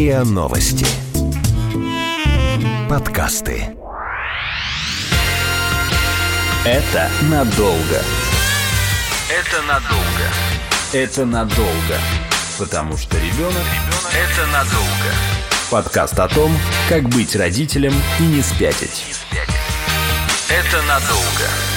РИА Новости. Подкасты. Это надолго. Это надолго. Это надолго. Потому что ребенок – это надолго. Подкаст о том, как быть родителем и не спятить. Это надолго.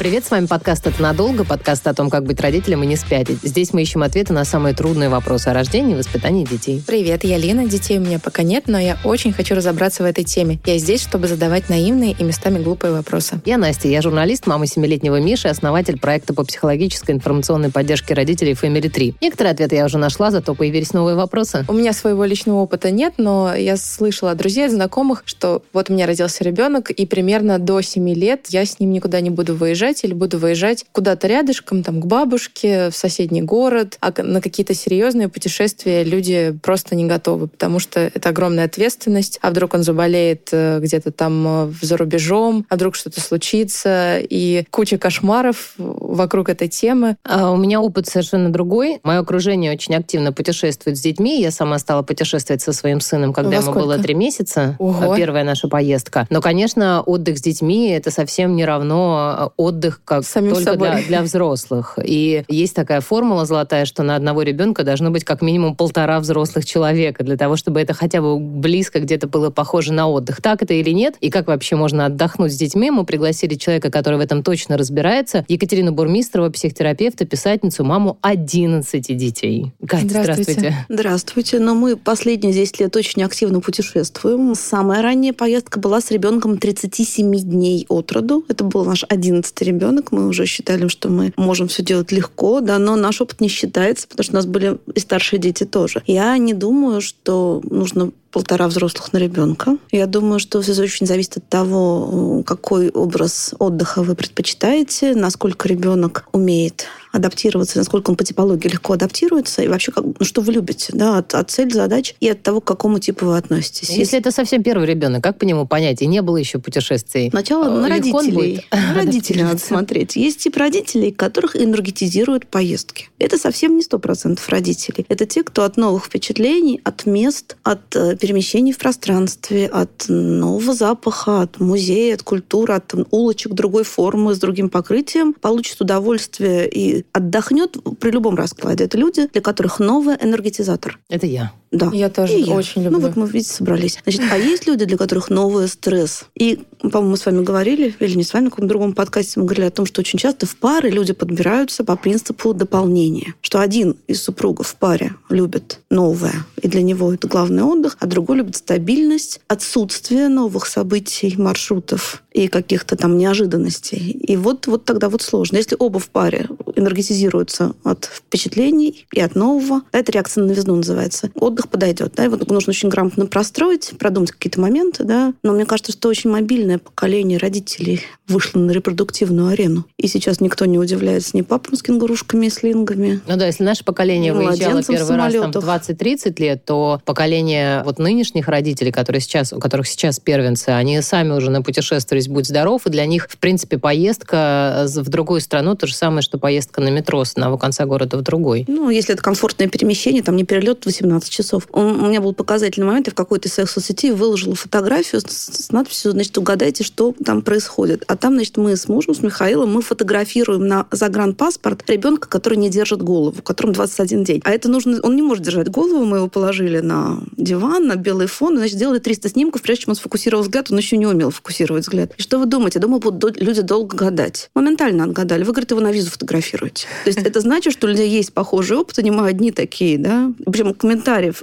Привет, с вами подкаст «Это надолго», подкаст о том, как быть родителем и не спятить. Здесь мы ищем ответы на самые трудные вопросы о рождении и воспитании детей. Привет, я Лена. Детей у меня пока нет, но я очень хочу разобраться в этой теме. Я здесь, чтобы задавать наивные и местами глупые вопросы. Я Настя, я журналист, мама семилетнего Миши, основатель проекта по психологической информационной поддержке родителей Family 3. Некоторые ответы я уже нашла, зато появились новые вопросы. У меня своего личного опыта нет, но я слышала от друзей, от знакомых, что вот у меня родился ребенок, и примерно до 7 лет я с ним никуда не буду выезжать, выезжать или буду выезжать куда-то рядышком, там, к бабушке, в соседний город, а на какие-то серьезные путешествия люди просто не готовы, потому что это огромная ответственность. А вдруг он заболеет э, где-то там э, за рубежом, а вдруг что-то случится, и куча кошмаров вокруг этой темы. А у меня опыт совершенно другой. Мое окружение очень активно путешествует с детьми. Я сама стала путешествовать со своим сыном, когда ему было три месяца. Ого. Первая наша поездка. Но, конечно, отдых с детьми — это совсем не равно отдых отдых как Самим только собой. Для, для взрослых. И есть такая формула золотая, что на одного ребенка должно быть как минимум полтора взрослых человека для того, чтобы это хотя бы близко где-то было похоже на отдых. Так это или нет? И как вообще можно отдохнуть с детьми? Мы пригласили человека, который в этом точно разбирается. Екатерину Бурмистрова, психотерапевта, писательницу, маму 11 детей. Катя, Здравствуйте. здравствуйте. Здравствуйте. Но мы последние 10 лет очень активно путешествуем. Самая ранняя поездка была с ребенком 37 дней от роду. Это был наш 11 ребенок. Мы уже считали, что мы можем все делать легко, да, но наш опыт не считается, потому что у нас были и старшие дети тоже. Я не думаю, что нужно полтора взрослых на ребенка. Я думаю, что все очень зависит от того, какой образ отдыха вы предпочитаете, насколько ребенок умеет адаптироваться, насколько он по типологии легко адаптируется, и вообще, как, ну, что вы любите, да, от, от цель задач и от того, к какому типу вы относитесь. Если это совсем первый ребенок, как по нему понять? И не было еще путешествий. Сначала на Легко он родителей. На родителей надо смотреть. Есть тип родителей, которых энергетизируют поездки. Это совсем не сто процентов родителей. Это те, кто от новых впечатлений, от мест, от э, перемещений в пространстве, от нового запаха, от музея, от культуры, от улочек другой формы с другим покрытием, получит удовольствие и отдохнет при любом раскладе. Это люди, для которых новый энергетизатор. Это я. Да. Я тоже И я. очень люблю. Ну вот мы, видите, собрались. Значит, а есть люди, для которых новый стресс. И, по-моему, мы с вами говорили, или не с вами, в каком-то другом подкасте мы говорили о том, что очень часто в пары люди подбираются по принципу дополнения. Что один из супругов в паре любит новое, и для него это главный отдых, а другой любит стабильность, отсутствие новых событий, маршрутов и каких-то там неожиданностей. И вот, вот тогда вот сложно. Если оба в паре энергетизируются от впечатлений и от нового, это реакция на новизну называется. Отдых подойдет. Да? И вот нужно очень грамотно простроить, продумать какие-то моменты. Да? Но мне кажется, что очень мобильное поколение родителей вышло на репродуктивную арену. И сейчас никто не удивляется ни папам с кенгурушками и слингами. Ну да, если наше поколение выезжало первый раз там, в самолетах. 20-30 лет, то поколение вот нынешних родителей, которые сейчас, у которых сейчас первенцы, они сами уже напутешествовались, будь здоров, и для них, в принципе, поездка в другую страну то же самое, что поездка на метро с одного конца города в другой. Ну, если это комфортное перемещение, там не перелет 18 часов. Он- у меня был показательный момент, я в какой-то из своих соцсетей выложила фотографию с, надписью, значит, угадайте, что там происходит. А там, значит, мы с мужем, с Михаилом, мы фотографируем на загранпаспорт ребенка, который не держит голову, которому 21 день. А это нужно, он не может держать голову, мы его положили на диван, на белый фон, значит, сделали 300 снимков, прежде чем он сфокусировал взгляд, он еще не умел фокусировать взгляд. И что вы думаете? Я думаю, будут люди долго гадать. Моментально отгадали. Вы, говорит, его на визу фотографируете. То есть это значит, что у людей есть похожий опыт, они одни такие, да? Причем комментариев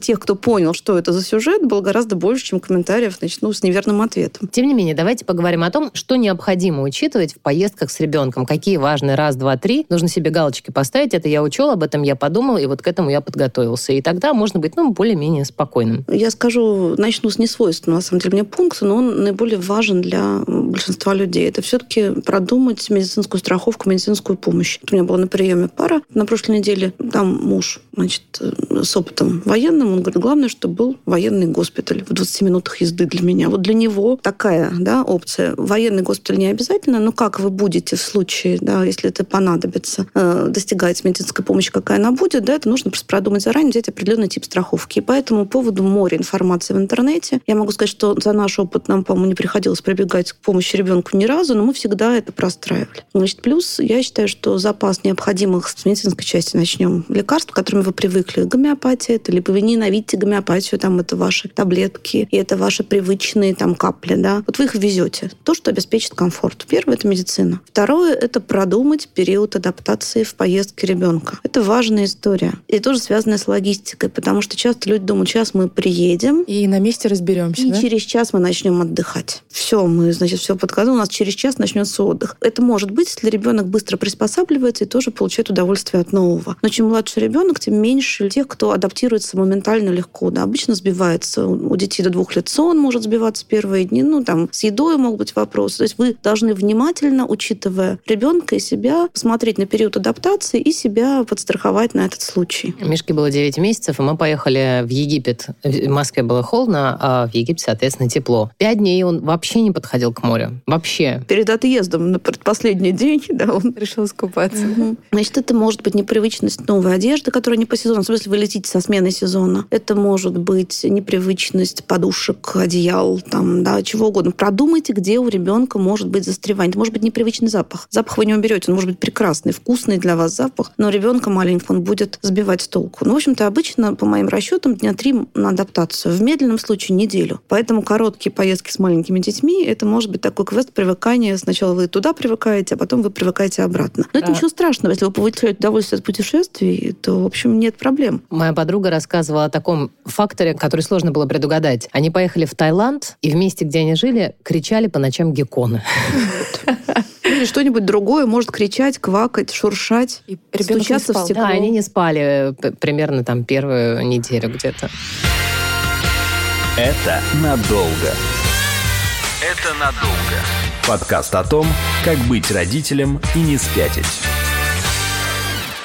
тех, кто понял, что это за сюжет, было гораздо больше, чем комментариев, значит, ну, с неверным ответом. Тем не менее, давайте поговорим о том, что необходимо учитывать в поездках с ребенком. Какие важные раз, два, три. Нужно себе галочки поставить. Это я учел, об этом я подумал, и вот к этому я подготовился. И тогда можно быть, ну, более-менее спокойным. Я скажу, начну с несвойственного, на самом деле, мне пункта, но он наиболее важен для большинства людей. Это все-таки продумать медицинскую страховку, медицинскую помощь. У меня была на приеме пара на прошлой неделе. Там муж, значит, э, с опытом военным. Он говорит, главное, чтобы был военный госпиталь в 20 минутах езды для меня. Вот для него такая да, опция. Военный госпиталь не обязательно, но как вы будете в случае, да, если это понадобится, э, достигать медицинской помощи, какая она будет, да, это нужно просто продумать заранее, взять определенный тип страховки. И по этому поводу море информации в интернете. Я могу сказать, что за наш опыт нам, по-моему, не приходилось прибегать к помощи ребенку ни разу, но мы всегда это простраивали. Значит, плюс я считаю, что запас необходимых с медицинской части начнем лекарств, к которым вы привыкли. Гомеопатия это, либо вы ненавидите гомеопатию, там это ваши таблетки, и это ваши привычные там капли, да. Вот вы их везете. То, что обеспечит комфорт. Первое – это медицина. Второе – это продумать период адаптации в поездке ребенка. Это важная история. И тоже связанная с логистикой, потому что часто люди думают, сейчас мы приедем. И на месте разберемся, И да? через час мы начнем отдыхать. Все, мы, значит, все подготовим. У нас через час начнется отдых. Это может быть, если ребенок быстро приспосабливается и тоже получает удовольствие от нового. Но чем младше ребенок, тем меньше тех, кто адаптируется моментально легко. Да. Обычно сбивается. У детей до двух лет сон может сбиваться первые дни. Ну, там, с едой могут быть вопросы. То есть вы должны внимательно, учитывая ребенка и себя, посмотреть на период адаптации и себя подстраховать на этот случай. Мишке было 9 месяцев, и мы поехали в Египет. В Москве было холодно, а в Египте, соответственно, тепло. Пять дней он вообще не подходил к морю. Вообще. Перед отъездом на предпоследний день, да, он Решил искупаться. Значит, это может быть непривычность новой одежды, которая не по сезону. В смысле, вы летите со смены сезона. Это может быть непривычность подушек, одеял, там, да, чего угодно. Продумайте, где у ребенка может быть застревание. Это может быть непривычный запах. Запах вы не уберете, он может быть прекрасный, вкусный для вас запах, но ребенка маленького он будет сбивать с толку. Ну, в общем-то, обычно, по моим расчетам, дня три на адаптацию. В медленном случае неделю. Поэтому короткие поездки с маленькими детьми, это может быть такой квест привыкания. Сначала вы туда привыкаете, а потом вы привыкаете обратно. Но это Да. ничего страшного. Если вы получаете удовольствие от путешествий, то, в общем, нет проблем. Моя подруга рассказывала о таком факторе, который сложно было предугадать. Они поехали в Таиланд, и в месте, где они жили, кричали по ночам гекконы. Или что-нибудь другое может кричать, квакать, шуршать. И Стучаться в стекло. Да, они не спали п- примерно там первую неделю где-то. Это надолго. Это надолго. Подкаст о том, как быть родителем и не спятить.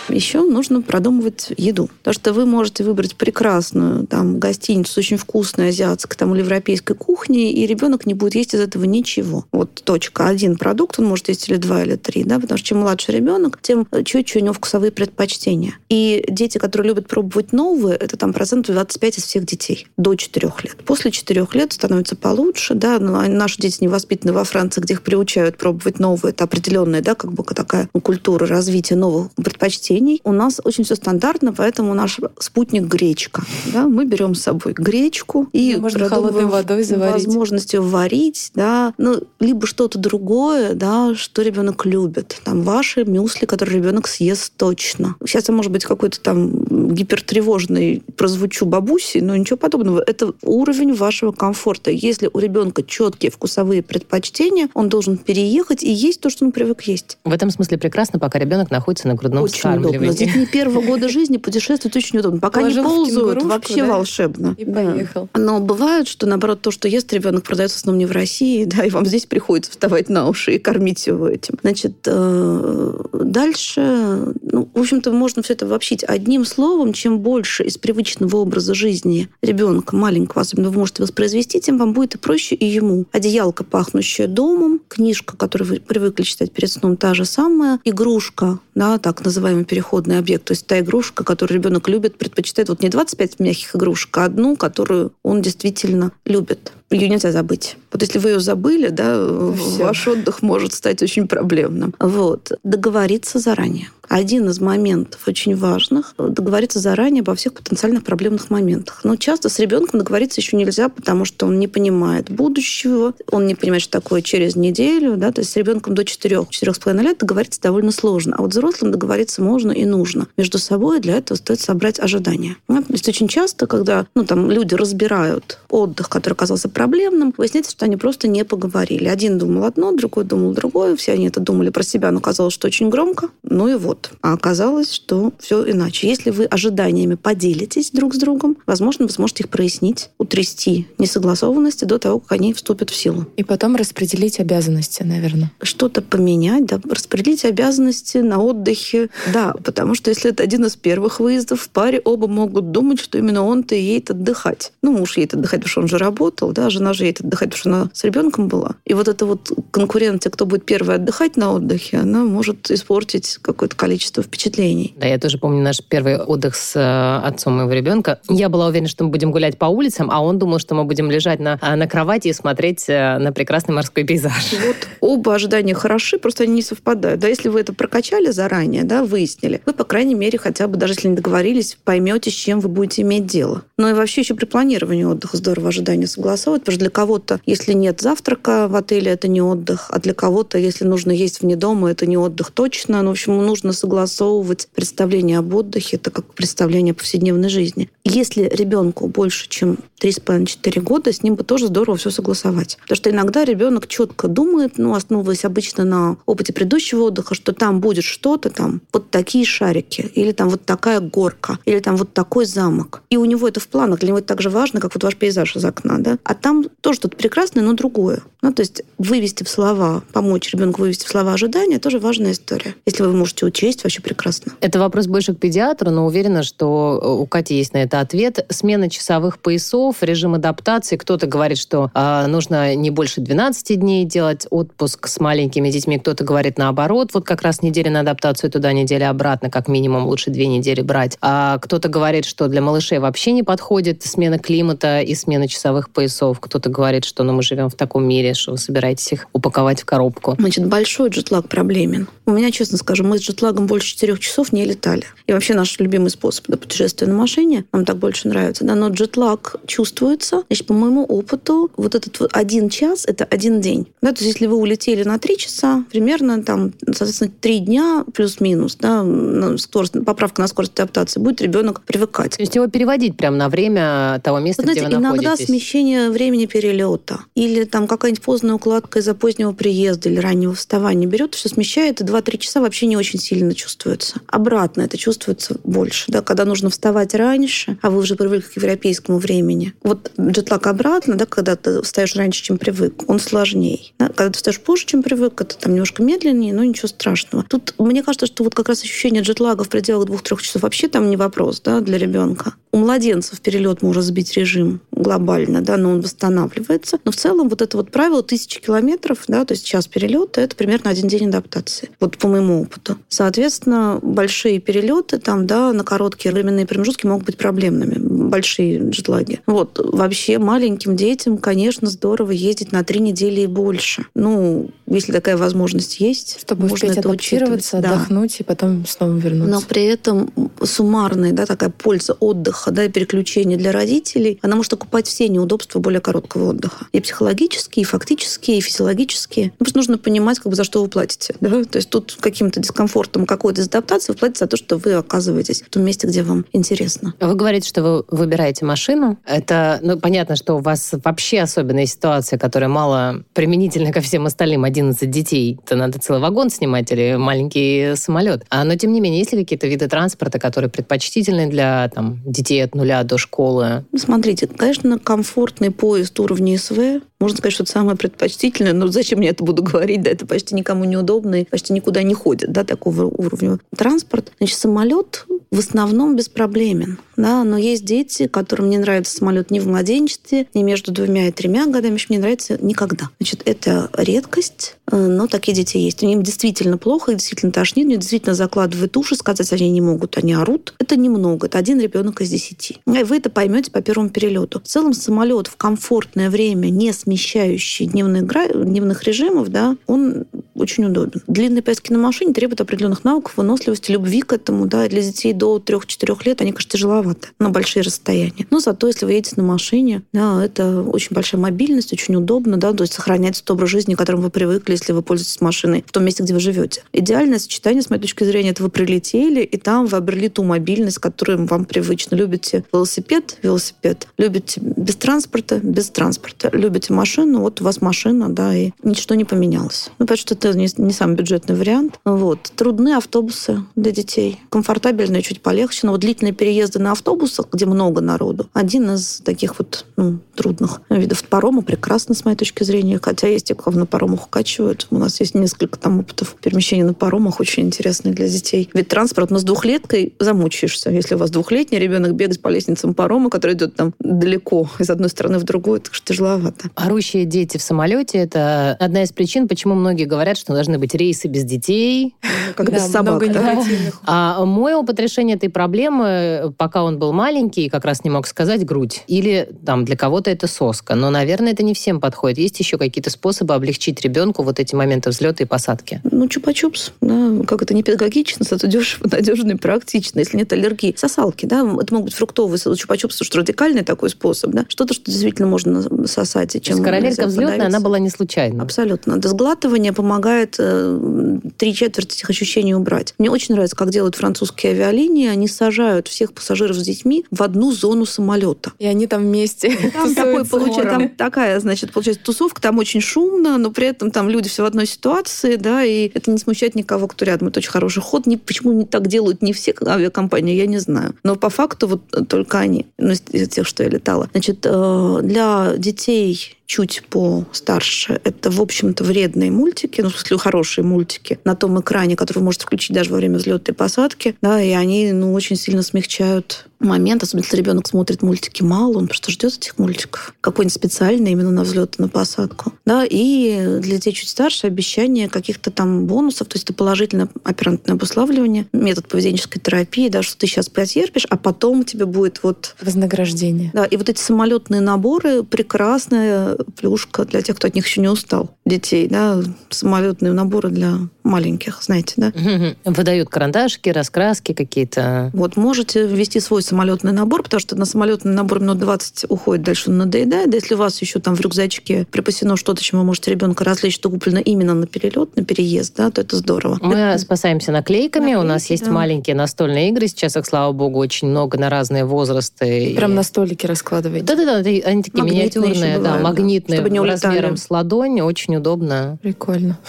Еще нужно продумывать еду. Потому что вы можете выбрать прекрасную там, гостиницу с очень вкусной азиатской там, или европейской кухней, и ребенок не будет есть из этого ничего. Вот точка. Один продукт он может есть или два, или три. Да? Потому что чем младше ребенок, тем чуть-чуть у него вкусовые предпочтения. И дети, которые любят пробовать новые, это там процентов 25 из всех детей до 4 лет. После 4 лет становится получше. Да? Но они- наши дети не воспитаны во Франции, где их приучают пробовать новые. Это определенная да, как бы такая культура развития новых предпочтений. У нас очень все стандартно, поэтому наш спутник гречка. Да? Мы берем с собой гречку и можно холодной водой заварить. возможностью варить, да, ну, либо что-то другое, да, что ребенок любит. Там ваши мюсли, которые ребенок съест точно. Сейчас я, может быть, какой-то там гипертревожный прозвучу бабуси, но ничего подобного. Это уровень вашего комфорта. Если у ребенка четкие вкусовые предпочтения, он должен переехать и есть то, что он привык есть. В этом смысле прекрасно, пока ребенок находится на грудном очень удобно. С детьми первого года жизни путешествовать очень удобно. Пока Положил не ползают, вообще да, волшебно. и Да. поехал. Но бывает, что, наоборот, то, что ест ребенок, продается в основном не в России, да, и вам здесь приходится вставать на уши и кормить его этим. Значит, э, дальше, ну, в общем-то, можно все это обобщить одним словом. Чем больше из привычного образа жизни ребенка маленького, особенно вы можете воспроизвести, тем вам будет и проще, и ему. Одеялка, пахнущая домом, книжка, которую вы привыкли читать перед сном, та же самая, игрушка, да, так называемый переходный объект, то есть та игрушка, которую ребенок любит, предпочитает, вот не 25 мягких игрушек, а одну, которую он действительно любит. Ее нельзя забыть. Вот если вы ее забыли, да, всё. ваш отдых может стать очень проблемным. Вот. Договориться заранее. Один из моментов очень важных – договориться заранее обо всех потенциальных проблемных моментах. Но часто с ребенком договориться еще нельзя, потому что он не понимает будущего, он не понимает, что такое через неделю. Да? То есть с ребенком до 4-4,5 лет договориться довольно сложно. А вот взрослым договориться можно и нужно. Между собой для этого стоит собрать ожидания. Да? То есть очень часто, когда ну, там, люди разбирают отдых, который оказался проблемным, выясняется, что они просто не поговорили. Один думал одно, другой думал другое. Все они это думали про себя, но казалось, что очень громко. Ну и вот. А оказалось, что все иначе. Если вы ожиданиями поделитесь друг с другом, возможно, вы сможете их прояснить, утрясти несогласованности до того, как они вступят в силу. И потом распределить обязанности, наверное. Что-то поменять, да, распределить обязанности на отдыхе. Да, потому что если это один из первых выездов в паре, оба могут думать, что именно он-то и едет отдыхать. Ну, муж едет отдыхать, потому что он же работал, да, жена же едет отдыхать, потому что она с ребенком была. И вот эта вот конкуренция, кто будет первый отдыхать на отдыхе, она может испортить какое-то количество впечатлений. Да, я тоже помню наш первый отдых с э, отцом моего ребенка. Я была уверена, что мы будем гулять по улицам, а он думал, что мы будем лежать на, э, на кровати и смотреть э, на прекрасный морской пейзаж. Вот оба ожидания хороши, просто они не совпадают. Да, если вы это прокачали заранее, да, выяснили, вы, по крайней мере, хотя бы, даже если не договорились, поймете, с чем вы будете иметь дело. Но и вообще еще при планировании отдыха здорово ожидания согласовывать, потому что для кого-то, если нет завтрака в отеле, это не отдых, а для кого-то, если нужно есть вне дома, это не отдых точно. Ну, в общем, нужно согласовывать представление об отдыхе, это как представление о повседневной жизни. Если ребенку больше, чем 3,5-4 года, с ним бы тоже здорово все согласовать. Потому что иногда ребенок четко думает, ну, основываясь обычно на опыте предыдущего отдыха, что там будет что-то, там вот такие шарики, или там вот такая горка, или там вот такой замок. И у него это в планах, для него это так же важно, как вот ваш пейзаж из окна, да? А там тоже что-то прекрасное, но другое. Ну, то есть вывести в слова, помочь ребенку вывести в слова ожидания, тоже важная история. Если вы можете учесть, вообще прекрасно. Это вопрос больше к педиатру, но уверена, что у Кати есть на это ответ. Смена часовых поясов, режим адаптации. Кто-то говорит, что э, нужно не больше 12 дней делать отпуск с маленькими детьми, кто-то говорит наоборот. Вот как раз неделя на адаптацию туда, неделя обратно, как минимум лучше две недели брать. А кто-то говорит, что для малышей вообще не подходит смена климата и смена часовых поясов. Кто-то говорит, что ну, мы живем в таком мире, что вы собираетесь их упаковать в коробку. Значит, большой джетлаг проблемен. У меня, честно скажу, мы с джетлагом больше четырех часов не летали. И вообще наш любимый способ да, путешествия на машине. Нам так больше нравится. Да, но джетлаг чувствуется. Значит, по моему опыту, вот этот вот один час – это один день. Да, то есть если вы улетели на три часа, примерно там, соответственно, три дня плюс-минус, да, скорость, поправка на скорость адаптации, будет ребенок привыкать. То есть его переводить прямо на время того места, Знаете, где вы иногда находитесь? смещение времени перелета или там какая-нибудь поздняя укладка из-за позднего приезда или раннего вставания берет, все смещает, и 2-3 часа вообще не очень сильно чувствуется. Обратно это чувствуется больше, да, когда нужно вставать раньше, а вы уже привыкли к европейскому времени. Вот джетлаг обратно, да, когда ты встаешь раньше, чем привык, он сложнее. Да? Когда ты встаешь позже, чем привык, это там немножко медленнее, но ничего страшного. Тут мне кажется, что вот как раз ощущение джетлага в пределах двух-трех часов вообще там не вопрос да, для ребенка. У младенцев перелет может сбить режим глобально, да, но он восстанавливается. Но в целом вот это вот правило тысячи километров, да, то есть час перелета, это примерно один день адаптации. Вот по моему опыту. Соответственно, большие перелеты там, да, на короткие временные промежутки могут быть проблемными. Большие джетлаги. Вот. Вообще маленьким детям, конечно, здорово ездить на три недели и больше. Ну, если такая возможность есть, Чтобы можно успеть это адаптироваться. Да. отдохнуть и потом снова вернуться. Но при этом суммарная да, такая польза отдыха да, и переключения для родителей, она может окупать все неудобства более короткого отдыха. И психологические, и фактические, и физиологические. Ну, Просто нужно понимать, как бы, за что вы платите. Да? То есть тут каким-то дискомфортом какой-то из адаптации вы платите за то, что вы оказываетесь в том месте, где вам интересно. Вы говорите, что вы выбираете машину. Это, ну, понятно, что у вас вообще особенная ситуация, которая мало применительна ко всем остальным. 11 детей. Это надо целый вагон снимать или маленький самолет. А, но, тем не менее, есть ли какие-то виды транспорта, которые предпочтительны для там, детей от нуля до школы? Ну, Смотрите, конечно, комфортный поезд уровня СВ, можно сказать, что это самое предпочтительное, но зачем мне это буду говорить, да, это почти никому неудобно и почти никуда не ходит, да, такого уровня. Транспорт. Значит, самолет в основном беспроблемен, да, но есть дети, которым не нравится самолет ни в младенчестве, ни между двумя и тремя годами, еще не нравится никогда. Значит, это редкость, э, но такие дети есть. Им действительно плохо, их действительно тошнит, они действительно закладывают уши, сказать они не могут, они орут. Это немного, это один ребенок из десяти. И вы это поймете по первому перелету. В целом самолет в комфортное время, не смещающий дневных, дневных режимов, да, он очень удобен. Длинные поездки на машине требуют определенных навыков, выносливости, любви к этому. Да, для детей до 3-4 лет они, конечно, тяжеловаты на большие расстояния. Но зато, если вы едете на машине, да, это очень большая мобильность, очень удобно, да, то есть сохраняется тот образ жизни, к которому вы привыкли, если вы пользуетесь машиной в том месте, где вы живете. Идеальное сочетание, с моей точки зрения, это вы прилетели, и там вы обрели ту мобильность, которая вам привычна. Любите велосипед? Велосипед. Любите без транспорта? Без транспорта. Любите машину? Вот у вас машина, да, и ничто не поменялось. Ну, потому что это не, не самый бюджетный вариант. Вот. Трудны автобусы для детей. Комфортабельные, чуть полегче, но вот длительные переезды на автобусах, где много народу, один из таких вот ну, трудных видов парома прекрасно, с моей точки зрения, хотя есть те, кого на паромах укачивают. У нас есть несколько там опытов перемещения на паромах, очень интересные для детей. Ведь транспорт, но с двухлеткой замучаешься. Если у вас двухлетний ребенок бегать по лестницам парома, который идет там далеко из одной стороны в другую, так что тяжеловато. Орущие дети в самолете – это одна из причин, почему многие говорят, что должны быть рейсы без детей. Как без собак. А мой опыт решения этой проблемы, пока он был маленький, как раз не мог сказать грудь. Или там для кого-то это соска. Но, наверное, это не всем подходит. Есть еще какие-то способы облегчить ребенку вот эти моменты взлета и посадки? Ну, чупа-чупс. Да. Как это не педагогично, зато дешево, надежно и практично. Если нет аллергии. Сосалки, да. Это могут быть фруктовые чупа-чупс, что радикальный такой способ, да. Что-то, что действительно можно сосать. И чем То есть взлетная, она была не случайна. Абсолютно. Досглатывание помогает э, три четверти этих ощущений убрать. Мне очень нравится, как делают французские авиалинии. Они сажают всех пассажиров с детьми в одну зону самолета. И они там вместе. Там, такой, получается, там такая, значит, получается тусовка, там очень шумно, но при этом там люди все в одной ситуации, да, и это не смущает никого, кто рядом. Это очень хороший ход. Не, почему не так делают не все авиакомпании, я не знаю. Но по факту вот только они, ну, из тех, что я летала. Значит, э, для детей чуть постарше. Это, в общем-то, вредные мультики, ну, в смысле, хорошие мультики на том экране, который вы можете включить даже во время взлета и посадки, да, и они, ну, очень сильно смягчают момент, особенно если ребенок смотрит мультики мало, он просто ждет этих мультиков. Какой-нибудь специальный именно на взлет и на посадку. Да, и для детей чуть старше обещание каких-то там бонусов, то есть это положительное оперантное обуславливание, метод поведенческой терапии, да, что ты сейчас потерпишь, а потом у тебя будет вот... Вознаграждение. Да, и вот эти самолетные наборы прекрасная плюшка для тех, кто от них еще не устал. Детей, да, самолетные наборы для маленьких, знаете, да? Выдают карандашки, раскраски какие-то. Вот, можете ввести свой самолетный набор, потому что на самолетный набор минут 20 уходит, дальше он надоедает. Да, если у вас еще там в рюкзачке припасено что-то, чем вы можете ребенка развлечь, что куплено именно на перелет, на переезд, да, то это здорово. Мы это... спасаемся наклейками. Наклейки, у нас есть да. маленькие настольные игры. Сейчас их, слава богу, очень много на разные возрасты. Прям на столике раскладываете? Да-да-да, они такие магнитные миниатюрные, да, магнитные, чтобы не размером с ладонь. Очень удобно. Прикольно.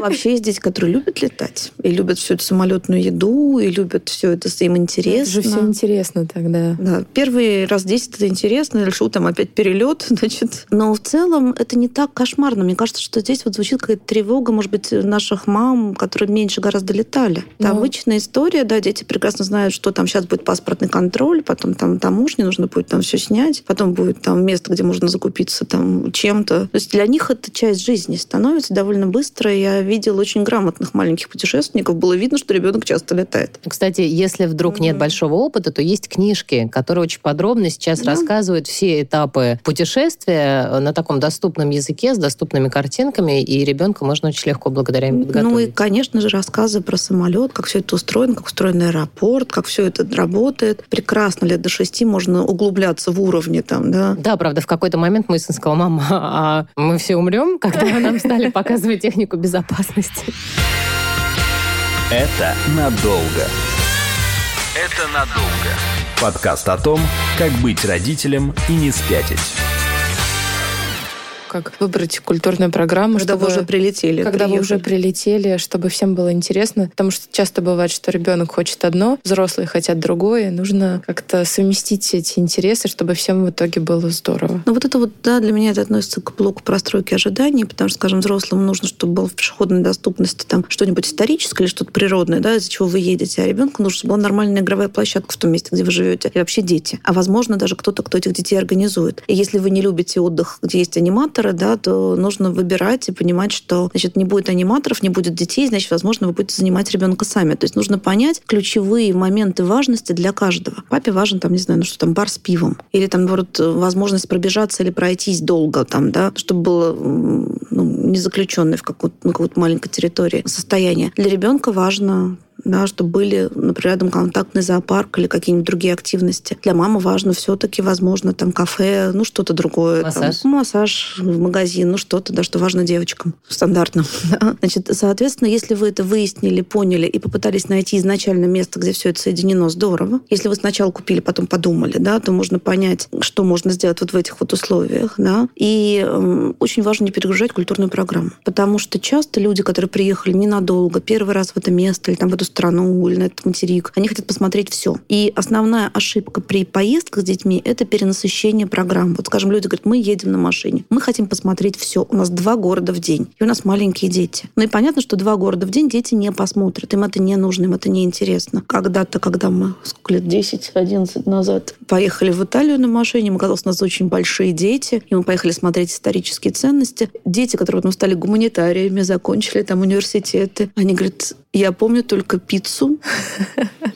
Вообще есть дети, которые любят летать и любят всю эту самолетную еду, и любят все это, им интересно. Это же все интересно тогда. Да, первый раз 10 это интересно, решу там опять перелет, значит. Но в целом это не так кошмарно. Мне кажется, что здесь вот звучит какая-то тревога, может быть, наших мам, которые меньше гораздо летали. Это ну. обычная история, да, дети прекрасно знают, что там сейчас будет паспортный контроль, потом там таможня, нужно будет там все снять, потом будет там место, где можно закупиться там чем-то. То есть для них это часть жизни становится довольно быстро. Я видела очень грамотных маленьких путешественников. Было видно, что ребенок часто летает. Кстати, если вдруг mm-hmm. нет большого опыта, то есть книжки, которые очень подробно сейчас да. рассказывают все этапы путешествия на таком доступном языке, с доступными картинками, и ребенка можно очень легко благодаря им подготовить. Ну и, конечно же, рассказы про самолет, как все это устроено, как устроен аэропорт, как все это работает. Прекрасно, лет до шести можно углубляться в уровне там, да. Да, правда, в какой-то момент мой сын сказал, мама, а мы все умрем, когда нам стали показывать технику безопасности. Это надолго. Это надолго. Подкаст о том, как быть родителем и не спятить как выбрать культурную программу. Когда чтобы, вы уже прилетели. Когда приехали. вы уже прилетели, чтобы всем было интересно. Потому что часто бывает, что ребенок хочет одно, взрослые хотят другое. Нужно как-то совместить эти интересы, чтобы всем в итоге было здорово. Ну вот это вот, да, для меня это относится к блоку простройки ожиданий, потому что, скажем, взрослым нужно, чтобы было в пешеходной доступности там что-нибудь историческое или что-то природное, да, из-за чего вы едете, а ребенку нужно, чтобы была нормальная игровая площадка в том месте, где вы живете, и вообще дети. А возможно, даже кто-то, кто этих детей организует. И если вы не любите отдых, где есть аниматор, аниматора, да, то нужно выбирать и понимать, что значит, не будет аниматоров, не будет детей, значит, возможно, вы будете занимать ребенка сами. То есть нужно понять ключевые моменты важности для каждого. Папе важен, там, не знаю, ну что там, бар с пивом. Или там, наоборот, возможность пробежаться или пройтись долго, там, да, чтобы было ну, не заключенное в какой-то ну, какой маленькой территории состояние. Для ребенка важно да, чтобы были, например, рядом контактный зоопарк или какие-нибудь другие активности. Для мамы важно все-таки, возможно, там кафе, ну что-то другое. Массаж. Там, массаж в магазин, ну что-то, да, что важно девочкам стандартно. Да. Значит, соответственно, если вы это выяснили, поняли и попытались найти изначально место, где все это соединено, здорово. Если вы сначала купили, потом подумали, да, то можно понять, что можно сделать вот в этих вот условиях, да. И э, очень важно не перегружать культурную программу, потому что часто люди, которые приехали ненадолго, первый раз в это место или там в эту эту страну или на этот материк. Они хотят посмотреть все. И основная ошибка при поездках с детьми – это перенасыщение программ. Вот, скажем, люди говорят, мы едем на машине, мы хотим посмотреть все. У нас два города в день, и у нас маленькие дети. Ну и понятно, что два города в день дети не посмотрят. Им это не нужно, им это не интересно. Когда-то, когда мы, сколько лет, 10-11 назад поехали в Италию на машине, мы казалось, у нас очень большие дети, и мы поехали смотреть исторические ценности. Дети, которые потом стали гуманитариями, закончили там университеты, они говорят, я помню только пиццу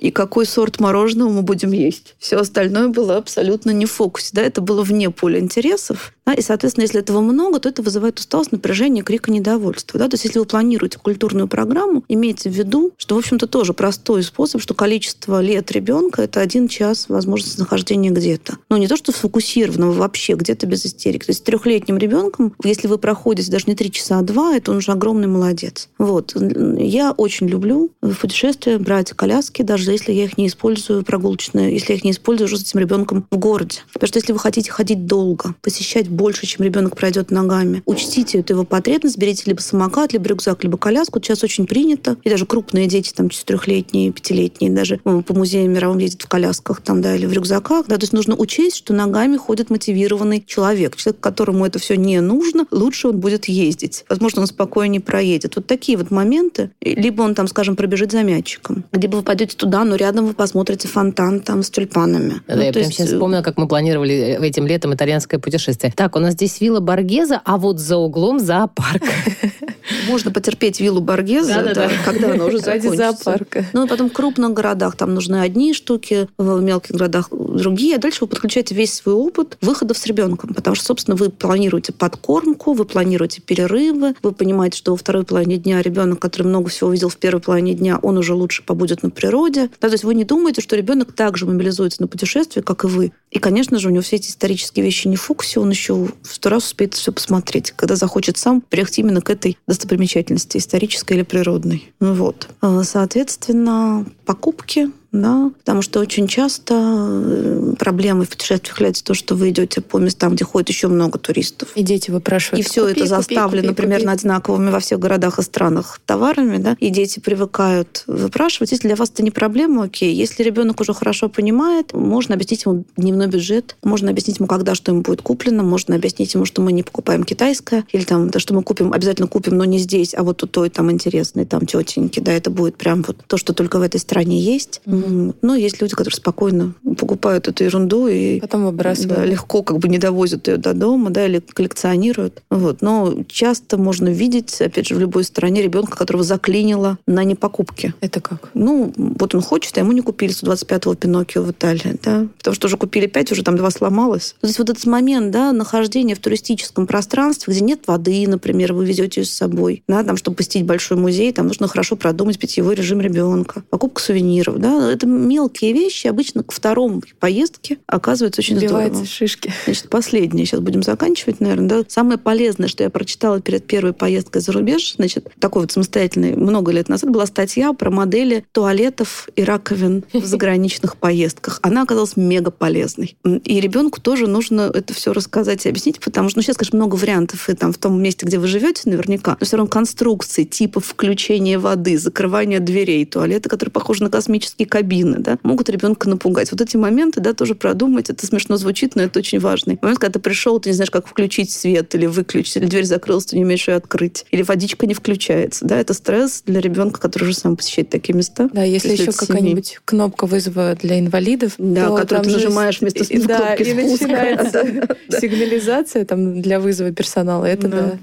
и какой сорт мороженого мы будем есть. Все остальное было абсолютно не в фокусе. Да? Это было вне поля интересов. Да? И, соответственно, если этого много, то это вызывает усталость, напряжение, крик и недовольство. Да? То есть если вы планируете культурную программу, имейте в виду, что, в общем-то, тоже простой способ, что количество лет ребенка – это один час возможности нахождения где-то. Но не то, что сфокусированного вообще, где-то без истерик. То есть трехлетним ребенком, если вы проходите даже не три часа, а два, это он уже огромный молодец. Вот. Я очень люблю в путешествия брать коляски, даже если я их не использую прогулочные, если я их не использую уже с этим ребенком в городе. Потому что если вы хотите ходить долго, посещать больше, чем ребенок пройдет ногами, учтите эту его потребность, берите либо самокат, либо рюкзак, либо коляску. Сейчас очень принято. И даже крупные дети, там, четырехлетние, пятилетние, даже ну, по музеям мировым ездят в колясках там, да, или в рюкзаках. Да, то есть нужно учесть, что ногами ходит мотивированный человек. Человек, которому это все не нужно, лучше он будет ездить. Возможно, он спокойнее проедет. Вот такие вот моменты. Либо он там, скажем, пробежит за мячиком. Бы вы пойдете туда, но рядом вы посмотрите фонтан там с тюльпанами. Да, ну, я прям есть... сейчас э, вспомнила, как мы планировали этим летом итальянское путешествие. Так, у нас здесь вилла Баргеза, а вот за углом зоопарк. Можно потерпеть виллу Баргеза, да, когда она уже закончится. зоопарка. Ну, и потом в крупных городах там нужны одни штуки, в мелких городах другие, а дальше вы подключаете весь свой опыт выходов с ребенком, потому что, собственно, вы планируете подкормку, вы планируете перерывы, вы понимаете, что во второй половине дня ребенок, который много всего увидел в первой половине дня, он уже лучше побудет на природе. Да, то есть вы не думаете, что ребенок также мобилизуется на путешествие, как и вы. И, конечно же, у него все эти исторические вещи не фокусе, он еще сто раз успеет все посмотреть, когда захочет сам приехать именно к этой достопримечательности, исторической или природной. Вот. А, соответственно, покупки да, потому что очень часто э, проблемы в путешествиях является то, что вы идете по местам, где ходит еще много туристов. И дети выпрашивают. И все это заставлено купи, примерно купи. одинаковыми во всех городах и странах товарами, да, и дети привыкают выпрашивать. Если для вас это не проблема, окей. Если ребенок уже хорошо понимает, можно объяснить ему дневной бюджет, можно объяснить ему, когда что ему будет куплено, можно объяснить ему, что мы не покупаем китайское, или там, да, что мы купим, обязательно купим, но не здесь, а вот у той там интересной там тетеньки, да, это будет прям вот то, что только в этой стране есть. Mm-hmm. Но есть люди, которые спокойно покупают эту ерунду и потом выбрасывают. Да, легко как бы не довозят ее до дома, да, или коллекционируют. Вот. Но часто можно видеть, опять же, в любой стране ребенка, которого заклинило на непокупке. Это как? Ну, вот он хочет, а ему не купили 125-го Пиноккио в Италии, да, потому что уже купили 5, уже там два сломалось. То есть вот этот момент, да, нахождения в туристическом пространстве, где нет воды, например, вы везете ее с собой, да, там, чтобы посетить большой музей, там нужно хорошо продумать питьевой режим ребенка, покупка сувениров, да, это мелкие вещи обычно к второму поездке оказываются очень Сбиваются здорово. шишки. Значит, последнее, сейчас будем заканчивать, наверное. Да? Самое полезное, что я прочитала перед первой поездкой за рубеж, значит, такой вот самостоятельный, много лет назад, была статья про модели туалетов и раковин в заграничных поездках. Она оказалась мега полезной. И ребенку тоже нужно это все рассказать и объяснить, потому что, ну, сейчас, конечно, много вариантов и там в том месте, где вы живете, наверняка, но все равно конструкции, типа включения воды, закрывания дверей, туалеты, которые похожи на космические кабины, да, могут ребенка напугать. Вот эти моменты, да, тоже продумать. Это смешно звучит, но это очень важный момент, когда ты пришел, ты не знаешь, как включить свет или выключить, или дверь закрылась, ты не умеешь ее открыть, или водичка не включается, да, это стресс для ребенка, который уже сам посещает такие места. Да, если еще какая-нибудь кнопка вызова для инвалидов, да, то которую ты нажимаешь вместо да, и начинается сигнализация там для вызова персонала. Это да.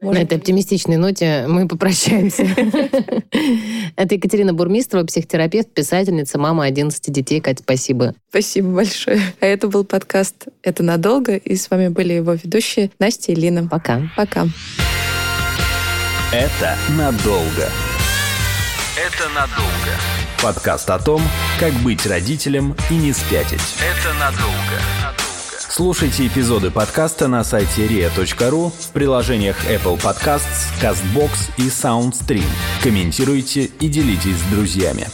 Может На этой оптимистичной ноте мы попрощаемся. Это Екатерина Бурмистрова, психотерапевт, писательница, мама 11 детей. Катя, спасибо. Спасибо большое. А это был подкаст «Это надолго», и с вами были его ведущие Настя и Лина. Пока. Пока. Это надолго. Это надолго. Подкаст о том, как быть родителем и не спятить. Это надолго. Слушайте эпизоды подкаста на сайте ria.ru в приложениях Apple Podcasts, CastBox и SoundStream. Комментируйте и делитесь с друзьями.